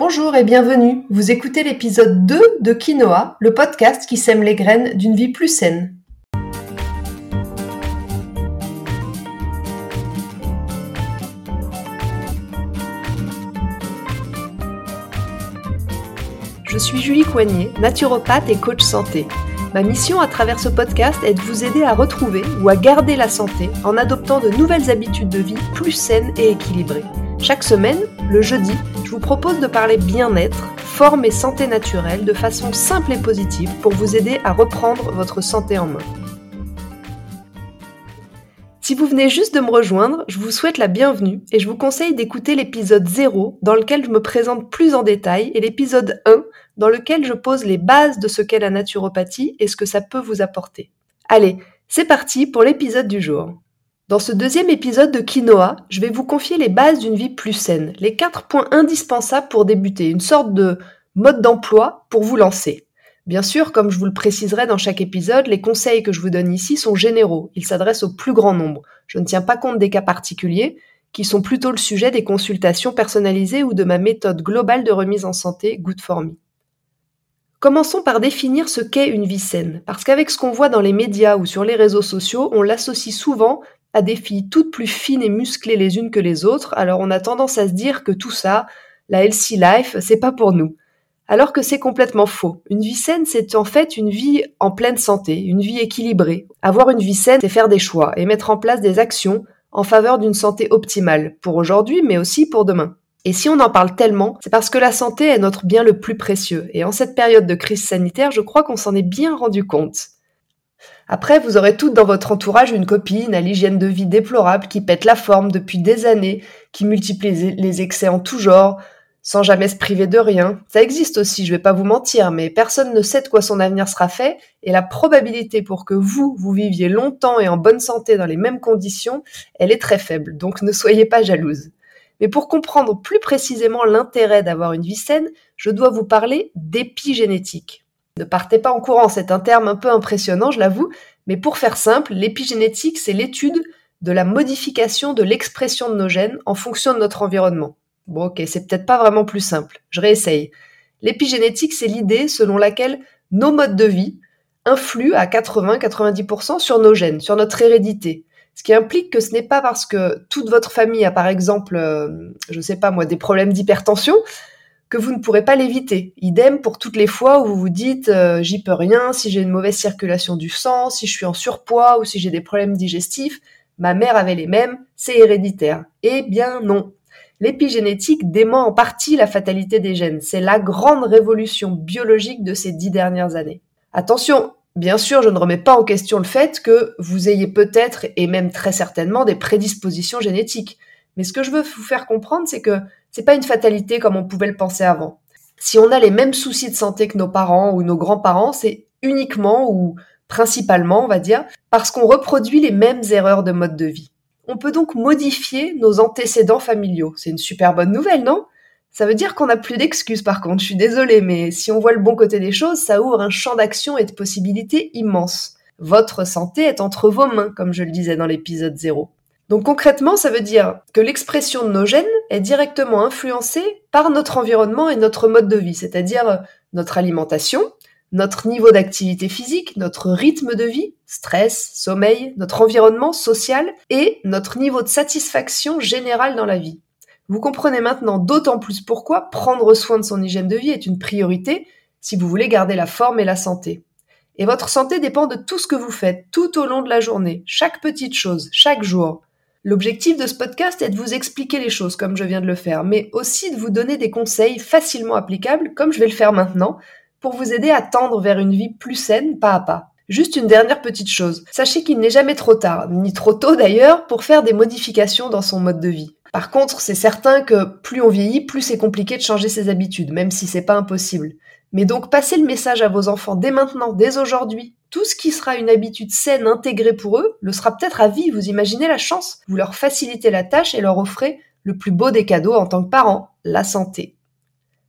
Bonjour et bienvenue. Vous écoutez l'épisode 2 de Quinoa, le podcast qui sème les graines d'une vie plus saine. Je suis Julie Coignet, naturopathe et coach santé. Ma mission à travers ce podcast est de vous aider à retrouver ou à garder la santé en adoptant de nouvelles habitudes de vie plus saines et équilibrées. Chaque semaine, le jeudi, je vous propose de parler bien-être, forme et santé naturelle de façon simple et positive pour vous aider à reprendre votre santé en main. Si vous venez juste de me rejoindre, je vous souhaite la bienvenue et je vous conseille d'écouter l'épisode 0 dans lequel je me présente plus en détail et l'épisode 1 dans lequel je pose les bases de ce qu'est la naturopathie et ce que ça peut vous apporter. Allez, c'est parti pour l'épisode du jour. Dans ce deuxième épisode de Quinoa, je vais vous confier les bases d'une vie plus saine, les quatre points indispensables pour débuter, une sorte de mode d'emploi pour vous lancer. Bien sûr, comme je vous le préciserai dans chaque épisode, les conseils que je vous donne ici sont généraux, ils s'adressent au plus grand nombre. Je ne tiens pas compte des cas particuliers, qui sont plutôt le sujet des consultations personnalisées ou de ma méthode globale de remise en santé Good for Me. Commençons par définir ce qu'est une vie saine, parce qu'avec ce qu'on voit dans les médias ou sur les réseaux sociaux, on l'associe souvent à des filles toutes plus fines et musclées les unes que les autres, alors on a tendance à se dire que tout ça, la healthy life, c'est pas pour nous. Alors que c'est complètement faux. Une vie saine, c'est en fait une vie en pleine santé, une vie équilibrée. Avoir une vie saine, c'est faire des choix et mettre en place des actions en faveur d'une santé optimale, pour aujourd'hui, mais aussi pour demain. Et si on en parle tellement, c'est parce que la santé est notre bien le plus précieux. Et en cette période de crise sanitaire, je crois qu'on s'en est bien rendu compte. Après, vous aurez toutes dans votre entourage une copine à l'hygiène de vie déplorable qui pète la forme depuis des années, qui multiplie les excès en tout genre, sans jamais se priver de rien. Ça existe aussi, je vais pas vous mentir, mais personne ne sait de quoi son avenir sera fait, et la probabilité pour que vous, vous viviez longtemps et en bonne santé dans les mêmes conditions, elle est très faible, donc ne soyez pas jalouse. Mais pour comprendre plus précisément l'intérêt d'avoir une vie saine, je dois vous parler d'épigénétique. Ne partez pas en courant, c'est un terme un peu impressionnant, je l'avoue, mais pour faire simple, l'épigénétique, c'est l'étude de la modification de l'expression de nos gènes en fonction de notre environnement. Bon ok, c'est peut-être pas vraiment plus simple, je réessaye. L'épigénétique, c'est l'idée selon laquelle nos modes de vie influent à 80-90% sur nos gènes, sur notre hérédité. Ce qui implique que ce n'est pas parce que toute votre famille a par exemple, euh, je ne sais pas moi, des problèmes d'hypertension, que vous ne pourrez pas l'éviter. Idem pour toutes les fois où vous vous dites euh, j'y peux rien, si j'ai une mauvaise circulation du sang, si je suis en surpoids ou si j'ai des problèmes digestifs, ma mère avait les mêmes, c'est héréditaire. Eh bien non. L'épigénétique dément en partie la fatalité des gènes. C'est la grande révolution biologique de ces dix dernières années. Attention, Bien sûr, je ne remets pas en question le fait que vous ayez peut-être et même très certainement des prédispositions génétiques. Mais ce que je veux vous faire comprendre, c'est que c'est pas une fatalité comme on pouvait le penser avant. Si on a les mêmes soucis de santé que nos parents ou nos grands-parents, c'est uniquement ou principalement, on va dire, parce qu'on reproduit les mêmes erreurs de mode de vie. On peut donc modifier nos antécédents familiaux. C'est une super bonne nouvelle, non? Ça veut dire qu'on n'a plus d'excuses par contre, je suis désolée, mais si on voit le bon côté des choses, ça ouvre un champ d'action et de possibilités immense. Votre santé est entre vos mains, comme je le disais dans l'épisode 0. Donc concrètement, ça veut dire que l'expression de nos gènes est directement influencée par notre environnement et notre mode de vie, c'est-à-dire notre alimentation, notre niveau d'activité physique, notre rythme de vie, stress, sommeil, notre environnement social et notre niveau de satisfaction générale dans la vie. Vous comprenez maintenant d'autant plus pourquoi prendre soin de son hygiène de vie est une priorité si vous voulez garder la forme et la santé. Et votre santé dépend de tout ce que vous faites tout au long de la journée, chaque petite chose, chaque jour. L'objectif de ce podcast est de vous expliquer les choses comme je viens de le faire, mais aussi de vous donner des conseils facilement applicables comme je vais le faire maintenant pour vous aider à tendre vers une vie plus saine pas à pas. Juste une dernière petite chose. Sachez qu'il n'est jamais trop tard, ni trop tôt d'ailleurs, pour faire des modifications dans son mode de vie. Par contre, c'est certain que plus on vieillit, plus c'est compliqué de changer ses habitudes, même si c'est pas impossible. Mais donc, passez le message à vos enfants dès maintenant, dès aujourd'hui. Tout ce qui sera une habitude saine intégrée pour eux le sera peut-être à vie, vous imaginez la chance. Vous leur facilitez la tâche et leur offrez le plus beau des cadeaux en tant que parents, la santé.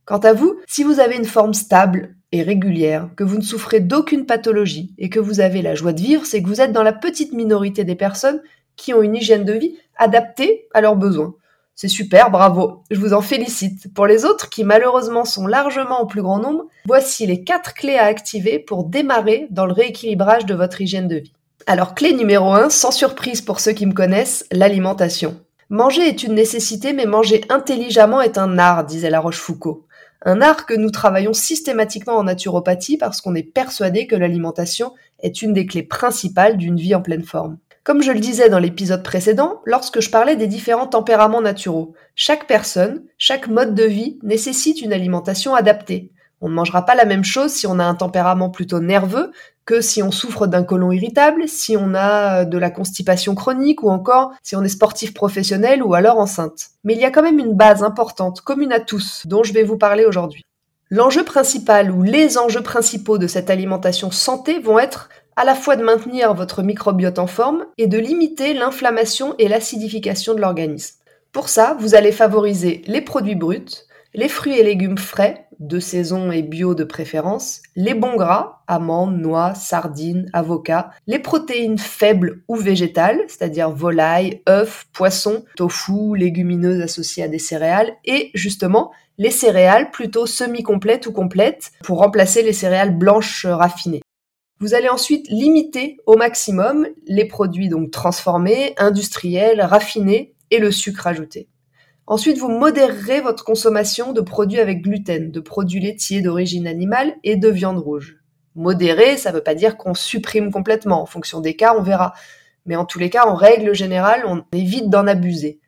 Quant à vous, si vous avez une forme stable et régulière, que vous ne souffrez d'aucune pathologie et que vous avez la joie de vivre, c'est que vous êtes dans la petite minorité des personnes qui ont une hygiène de vie adaptée à leurs besoins. C'est super, bravo, je vous en félicite. Pour les autres, qui malheureusement sont largement en plus grand nombre, voici les quatre clés à activer pour démarrer dans le rééquilibrage de votre hygiène de vie. Alors, clé numéro 1, sans surprise pour ceux qui me connaissent, l'alimentation. Manger est une nécessité, mais manger intelligemment est un art, disait La Rochefoucauld. Un art que nous travaillons systématiquement en naturopathie parce qu'on est persuadé que l'alimentation est une des clés principales d'une vie en pleine forme. Comme je le disais dans l'épisode précédent, lorsque je parlais des différents tempéraments naturaux, chaque personne, chaque mode de vie nécessite une alimentation adaptée. On ne mangera pas la même chose si on a un tempérament plutôt nerveux que si on souffre d'un côlon irritable, si on a de la constipation chronique ou encore si on est sportif professionnel ou alors enceinte. Mais il y a quand même une base importante, commune à tous, dont je vais vous parler aujourd'hui. L'enjeu principal ou les enjeux principaux de cette alimentation santé vont être à la fois de maintenir votre microbiote en forme et de limiter l'inflammation et l'acidification de l'organisme. Pour ça, vous allez favoriser les produits bruts, les fruits et légumes frais, de saison et bio de préférence, les bons gras, amandes, noix, sardines, avocats, les protéines faibles ou végétales, c'est-à-dire volailles, œufs, poissons, tofu, légumineuses associées à des céréales, et justement les céréales plutôt semi-complètes ou complètes pour remplacer les céréales blanches raffinées. Vous allez ensuite limiter au maximum les produits donc transformés, industriels, raffinés et le sucre ajouté. Ensuite, vous modérerez votre consommation de produits avec gluten, de produits laitiers d'origine animale et de viande rouge. Modérer, ça ne veut pas dire qu'on supprime complètement. En fonction des cas, on verra. Mais en tous les cas, en règle générale, on évite d'en abuser.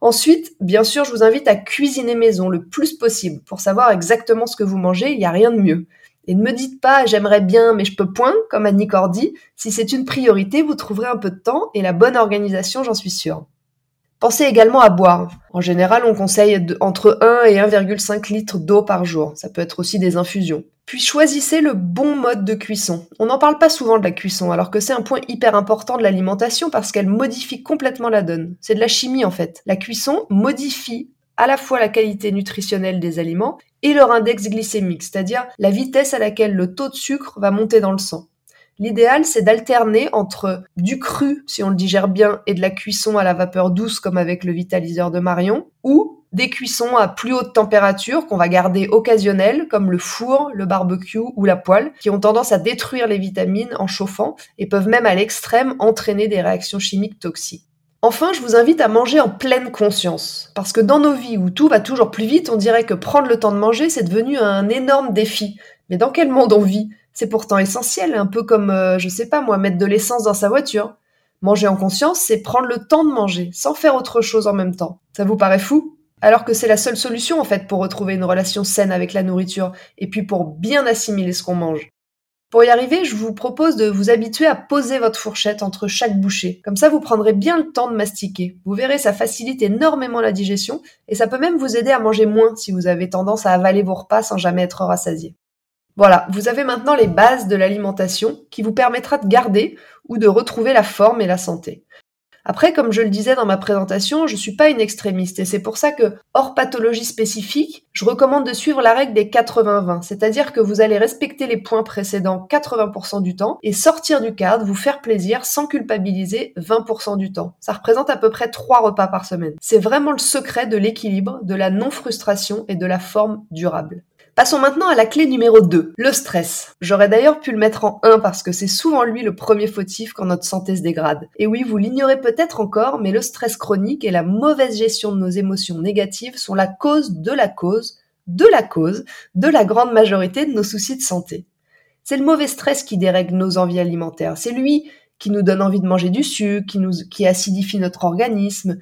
Ensuite, bien sûr, je vous invite à cuisiner maison le plus possible pour savoir exactement ce que vous mangez. Il n'y a rien de mieux. Et ne me dites pas j'aimerais bien mais je peux point, comme Annie Cordy. Si c'est une priorité, vous trouverez un peu de temps et la bonne organisation, j'en suis sûre. Pensez également à boire. En général, on conseille entre 1 et 1,5 litres d'eau par jour. Ça peut être aussi des infusions. Puis choisissez le bon mode de cuisson. On n'en parle pas souvent de la cuisson, alors que c'est un point hyper important de l'alimentation parce qu'elle modifie complètement la donne. C'est de la chimie en fait. La cuisson modifie à la fois la qualité nutritionnelle des aliments et leur index glycémique, c'est-à-dire la vitesse à laquelle le taux de sucre va monter dans le sang. L'idéal, c'est d'alterner entre du cru, si on le digère bien, et de la cuisson à la vapeur douce, comme avec le vitaliseur de Marion, ou des cuissons à plus haute température qu'on va garder occasionnelles, comme le four, le barbecue ou la poêle, qui ont tendance à détruire les vitamines en chauffant et peuvent même à l'extrême entraîner des réactions chimiques toxiques. Enfin, je vous invite à manger en pleine conscience. Parce que dans nos vies où tout va toujours plus vite, on dirait que prendre le temps de manger, c'est devenu un énorme défi. Mais dans quel monde on vit? C'est pourtant essentiel, un peu comme, euh, je sais pas moi, mettre de l'essence dans sa voiture. Manger en conscience, c'est prendre le temps de manger, sans faire autre chose en même temps. Ça vous paraît fou? Alors que c'est la seule solution en fait pour retrouver une relation saine avec la nourriture, et puis pour bien assimiler ce qu'on mange. Pour y arriver, je vous propose de vous habituer à poser votre fourchette entre chaque bouchée. Comme ça, vous prendrez bien le temps de mastiquer. Vous verrez, ça facilite énormément la digestion et ça peut même vous aider à manger moins si vous avez tendance à avaler vos repas sans jamais être rassasié. Voilà, vous avez maintenant les bases de l'alimentation qui vous permettra de garder ou de retrouver la forme et la santé. Après, comme je le disais dans ma présentation, je ne suis pas une extrémiste et c'est pour ça que, hors pathologie spécifique, je recommande de suivre la règle des 80-20, c'est-à-dire que vous allez respecter les points précédents 80% du temps et sortir du cadre, vous faire plaisir sans culpabiliser 20% du temps. Ça représente à peu près 3 repas par semaine. C'est vraiment le secret de l'équilibre, de la non-frustration et de la forme durable. Passons maintenant à la clé numéro 2, le stress. J'aurais d'ailleurs pu le mettre en 1 parce que c'est souvent lui le premier fautif quand notre santé se dégrade. Et oui, vous l'ignorez peut-être encore, mais le stress chronique et la mauvaise gestion de nos émotions négatives sont la cause de la cause, de la cause, de la grande majorité de nos soucis de santé. C'est le mauvais stress qui dérègle nos envies alimentaires. C'est lui qui nous donne envie de manger du sucre, qui, nous, qui acidifie notre organisme,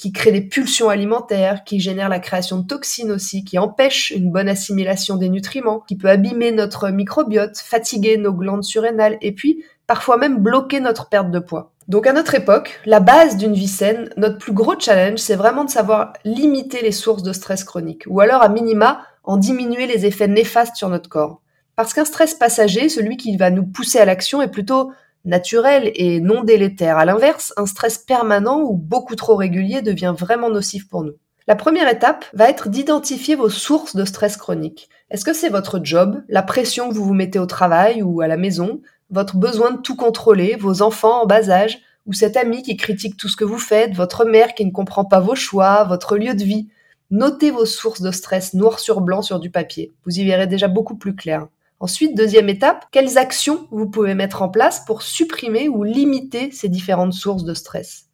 qui crée des pulsions alimentaires, qui génère la création de toxines aussi, qui empêche une bonne assimilation des nutriments, qui peut abîmer notre microbiote, fatiguer nos glandes surrénales et puis parfois même bloquer notre perte de poids. Donc à notre époque, la base d'une vie saine, notre plus gros challenge, c'est vraiment de savoir limiter les sources de stress chronique, ou alors à minima en diminuer les effets néfastes sur notre corps. Parce qu'un stress passager, celui qui va nous pousser à l'action, est plutôt naturel et non délétère. À l'inverse, un stress permanent ou beaucoup trop régulier devient vraiment nocif pour nous. La première étape va être d'identifier vos sources de stress chronique. Est-ce que c'est votre job, la pression que vous vous mettez au travail ou à la maison, votre besoin de tout contrôler, vos enfants en bas âge, ou cet ami qui critique tout ce que vous faites, votre mère qui ne comprend pas vos choix, votre lieu de vie? Notez vos sources de stress noir sur blanc sur du papier. Vous y verrez déjà beaucoup plus clair. Ensuite, deuxième étape, quelles actions vous pouvez mettre en place pour supprimer ou limiter ces différentes sources de stress?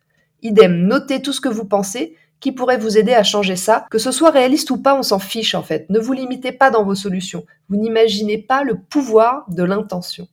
Idem, notez tout ce que vous pensez qui pourrait vous aider à changer ça. Que ce soit réaliste ou pas, on s'en fiche en fait. Ne vous limitez pas dans vos solutions. Vous n'imaginez pas le pouvoir de l'intention.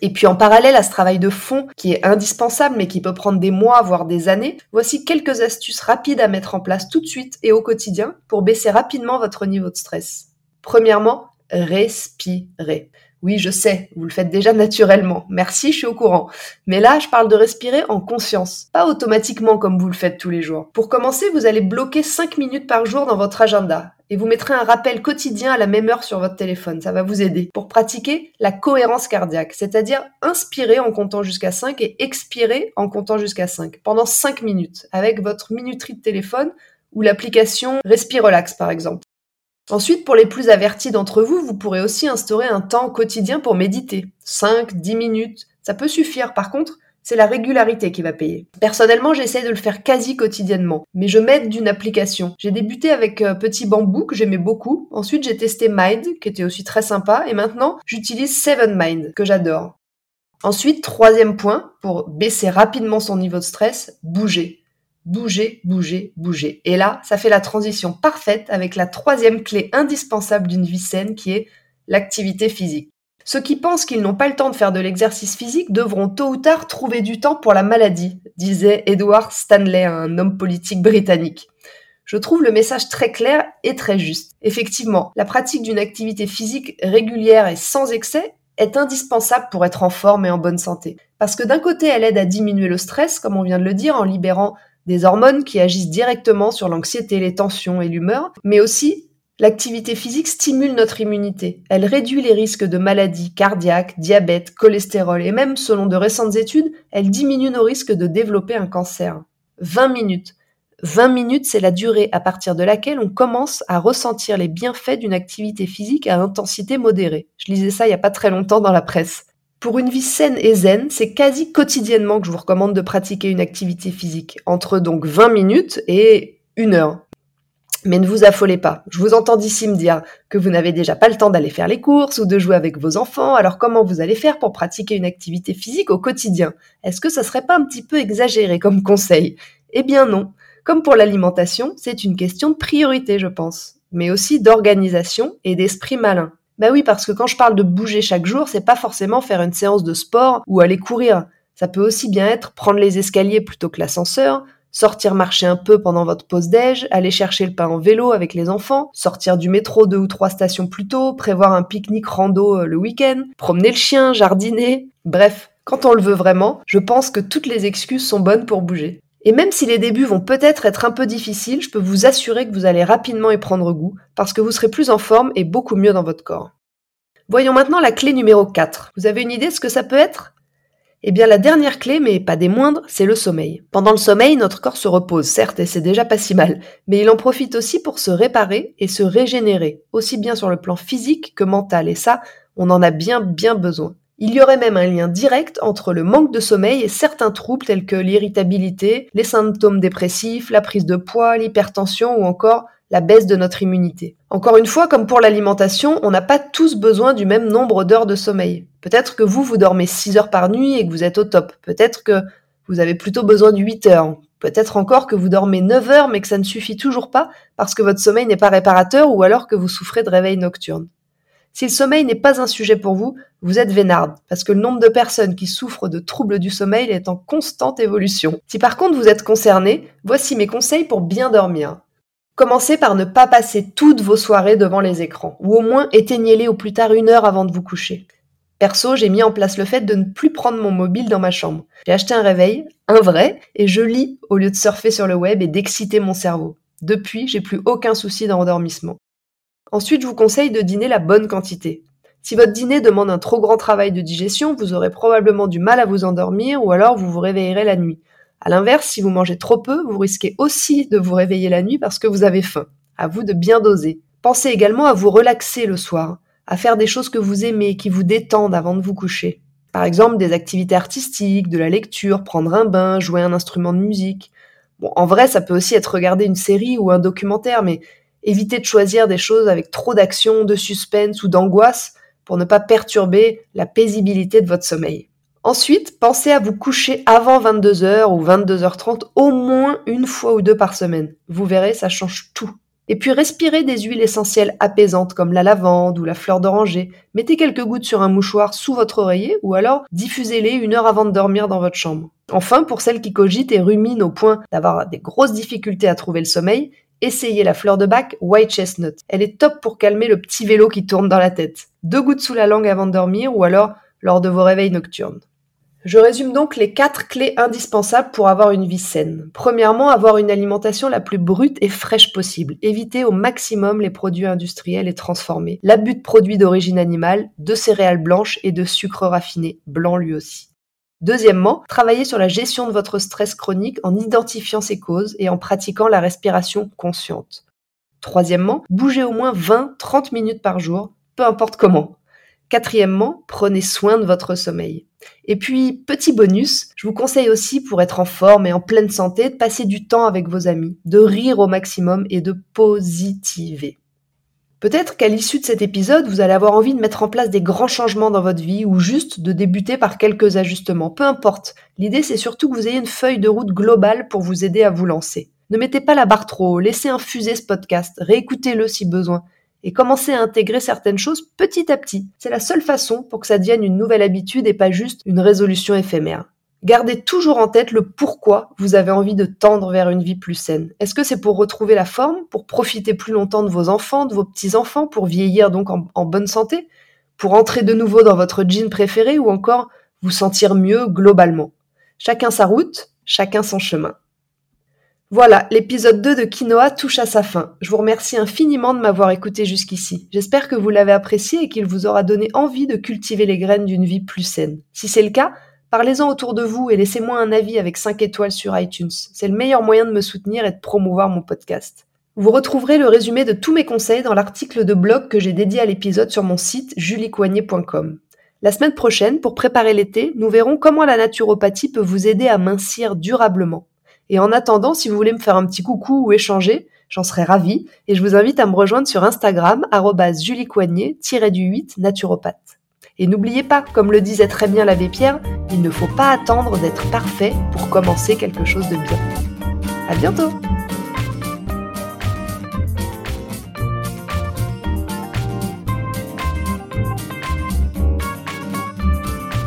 Et puis en parallèle à ce travail de fond qui est indispensable mais qui peut prendre des mois voire des années, voici quelques astuces rapides à mettre en place tout de suite et au quotidien pour baisser rapidement votre niveau de stress. Premièrement, respirez. Oui, je sais, vous le faites déjà naturellement. Merci, je suis au courant. Mais là, je parle de respirer en conscience, pas automatiquement comme vous le faites tous les jours. Pour commencer, vous allez bloquer 5 minutes par jour dans votre agenda et vous mettrez un rappel quotidien à la même heure sur votre téléphone. Ça va vous aider pour pratiquer la cohérence cardiaque, c'est-à-dire inspirer en comptant jusqu'à 5 et expirer en comptant jusqu'à 5 pendant 5 minutes avec votre minuterie de téléphone ou l'application Respirelax par exemple. Ensuite, pour les plus avertis d'entre vous, vous pourrez aussi instaurer un temps quotidien pour méditer. 5, 10 minutes, ça peut suffire. Par contre, c'est la régularité qui va payer. Personnellement, j'essaie de le faire quasi quotidiennement, mais je m'aide d'une application. J'ai débuté avec euh, Petit Bambou que j'aimais beaucoup. Ensuite, j'ai testé Mind qui était aussi très sympa et maintenant, j'utilise Seven Mind que j'adore. Ensuite, troisième point, pour baisser rapidement son niveau de stress, bouger bouger, bouger, bouger. Et là, ça fait la transition parfaite avec la troisième clé indispensable d'une vie saine qui est l'activité physique. Ceux qui pensent qu'ils n'ont pas le temps de faire de l'exercice physique devront tôt ou tard trouver du temps pour la maladie, disait Edward Stanley, un homme politique britannique. Je trouve le message très clair et très juste. Effectivement, la pratique d'une activité physique régulière et sans excès est indispensable pour être en forme et en bonne santé. Parce que d'un côté, elle aide à diminuer le stress, comme on vient de le dire, en libérant des hormones qui agissent directement sur l'anxiété, les tensions et l'humeur, mais aussi L'activité physique stimule notre immunité. Elle réduit les risques de maladies cardiaques, diabète, cholestérol et même, selon de récentes études, elle diminue nos risques de développer un cancer. 20 minutes. 20 minutes, c'est la durée à partir de laquelle on commence à ressentir les bienfaits d'une activité physique à intensité modérée. Je lisais ça il n'y a pas très longtemps dans la presse. Pour une vie saine et zen, c'est quasi quotidiennement que je vous recommande de pratiquer une activité physique, entre donc 20 minutes et une heure. Mais ne vous affolez pas. Je vous entends d'ici me dire que vous n'avez déjà pas le temps d'aller faire les courses ou de jouer avec vos enfants, alors comment vous allez faire pour pratiquer une activité physique au quotidien? Est-ce que ça serait pas un petit peu exagéré comme conseil? Eh bien non. Comme pour l'alimentation, c'est une question de priorité, je pense, mais aussi d'organisation et d'esprit malin. Bah oui, parce que quand je parle de bouger chaque jour, c'est pas forcément faire une séance de sport ou aller courir. Ça peut aussi bien être prendre les escaliers plutôt que l'ascenseur, sortir marcher un peu pendant votre pause déj, aller chercher le pain en vélo avec les enfants, sortir du métro deux ou trois stations plus tôt, prévoir un pique-nique rando euh, le week-end, promener le chien, jardiner. Bref, quand on le veut vraiment, je pense que toutes les excuses sont bonnes pour bouger. Et même si les débuts vont peut-être être un peu difficiles, je peux vous assurer que vous allez rapidement y prendre goût, parce que vous serez plus en forme et beaucoup mieux dans votre corps. Voyons maintenant la clé numéro 4. Vous avez une idée de ce que ça peut être? Eh bien la dernière clé, mais pas des moindres, c'est le sommeil. Pendant le sommeil, notre corps se repose, certes, et c'est déjà pas si mal, mais il en profite aussi pour se réparer et se régénérer, aussi bien sur le plan physique que mental, et ça, on en a bien bien besoin. Il y aurait même un lien direct entre le manque de sommeil et certains troubles tels que l'irritabilité, les symptômes dépressifs, la prise de poids, l'hypertension ou encore la baisse de notre immunité. Encore une fois, comme pour l'alimentation, on n'a pas tous besoin du même nombre d'heures de sommeil. Peut-être que vous, vous dormez 6 heures par nuit et que vous êtes au top. Peut-être que vous avez plutôt besoin de 8 heures. Peut-être encore que vous dormez 9 heures mais que ça ne suffit toujours pas parce que votre sommeil n'est pas réparateur ou alors que vous souffrez de réveil nocturne. Si le sommeil n'est pas un sujet pour vous, vous êtes vénarde, parce que le nombre de personnes qui souffrent de troubles du sommeil est en constante évolution. Si par contre vous êtes concerné, voici mes conseils pour bien dormir. Commencez par ne pas passer toutes vos soirées devant les écrans, ou au moins éteignez-les au plus tard une heure avant de vous coucher. Perso, j'ai mis en place le fait de ne plus prendre mon mobile dans ma chambre. J'ai acheté un réveil, un vrai, et je lis au lieu de surfer sur le web et d'exciter mon cerveau. Depuis, j'ai plus aucun souci d'endormissement. Ensuite, je vous conseille de dîner la bonne quantité. Si votre dîner demande un trop grand travail de digestion, vous aurez probablement du mal à vous endormir ou alors vous vous réveillerez la nuit. À l'inverse, si vous mangez trop peu, vous risquez aussi de vous réveiller la nuit parce que vous avez faim. À vous de bien doser. Pensez également à vous relaxer le soir, à faire des choses que vous aimez, qui vous détendent avant de vous coucher. Par exemple, des activités artistiques, de la lecture, prendre un bain, jouer un instrument de musique. Bon, en vrai, ça peut aussi être regarder une série ou un documentaire, mais évitez de choisir des choses avec trop d'action, de suspense ou d'angoisse pour ne pas perturber la paisibilité de votre sommeil. Ensuite, pensez à vous coucher avant 22h ou 22h30 au moins une fois ou deux par semaine. Vous verrez, ça change tout. Et puis respirez des huiles essentielles apaisantes comme la lavande ou la fleur d'oranger. Mettez quelques gouttes sur un mouchoir sous votre oreiller ou alors diffusez-les une heure avant de dormir dans votre chambre. Enfin, pour celles qui cogitent et ruminent au point d'avoir des grosses difficultés à trouver le sommeil, essayez la fleur de bac White Chestnut. Elle est top pour calmer le petit vélo qui tourne dans la tête. Deux gouttes sous la langue avant de dormir ou alors lors de vos réveils nocturnes. Je résume donc les quatre clés indispensables pour avoir une vie saine. Premièrement, avoir une alimentation la plus brute et fraîche possible. Éviter au maximum les produits industriels et transformés. L'abus de produits d'origine animale, de céréales blanches et de sucre raffiné, blanc lui aussi. Deuxièmement, travailler sur la gestion de votre stress chronique en identifiant ses causes et en pratiquant la respiration consciente. Troisièmement, bougez au moins 20-30 minutes par jour, peu importe comment. Quatrièmement, prenez soin de votre sommeil. Et puis, petit bonus, je vous conseille aussi pour être en forme et en pleine santé de passer du temps avec vos amis, de rire au maximum et de positiver. Peut-être qu'à l'issue de cet épisode, vous allez avoir envie de mettre en place des grands changements dans votre vie ou juste de débuter par quelques ajustements. Peu importe. L'idée, c'est surtout que vous ayez une feuille de route globale pour vous aider à vous lancer. Ne mettez pas la barre trop haut, laissez infuser ce podcast, réécoutez-le si besoin et commencer à intégrer certaines choses petit à petit. C'est la seule façon pour que ça devienne une nouvelle habitude et pas juste une résolution éphémère. Gardez toujours en tête le pourquoi vous avez envie de tendre vers une vie plus saine. Est-ce que c'est pour retrouver la forme, pour profiter plus longtemps de vos enfants, de vos petits-enfants, pour vieillir donc en, bonne santé, pour entrer de nouveau dans votre jean préféré ou encore vous sentir mieux globalement? Chacun sa route, chacun son chemin. Voilà, l'épisode 2 de Quinoa touche à sa fin. Je vous remercie infiniment de m'avoir écouté jusqu'ici. J'espère que vous l'avez apprécié et qu'il vous aura donné envie de cultiver les graines d'une vie plus saine. Si c'est le cas, parlez-en autour de vous et laissez-moi un avis avec 5 étoiles sur iTunes. C'est le meilleur moyen de me soutenir et de promouvoir mon podcast. Vous retrouverez le résumé de tous mes conseils dans l'article de blog que j'ai dédié à l'épisode sur mon site juliecoignet.com. La semaine prochaine, pour préparer l'été, nous verrons comment la naturopathie peut vous aider à mincir durablement. Et en attendant, si vous voulez me faire un petit coucou ou échanger, j'en serais ravie. Et je vous invite à me rejoindre sur Instagram, juliecoignet-du-8 naturopathe. Et n'oubliez pas, comme le disait très bien l'abbé Pierre, il ne faut pas attendre d'être parfait pour commencer quelque chose de bien. À bientôt!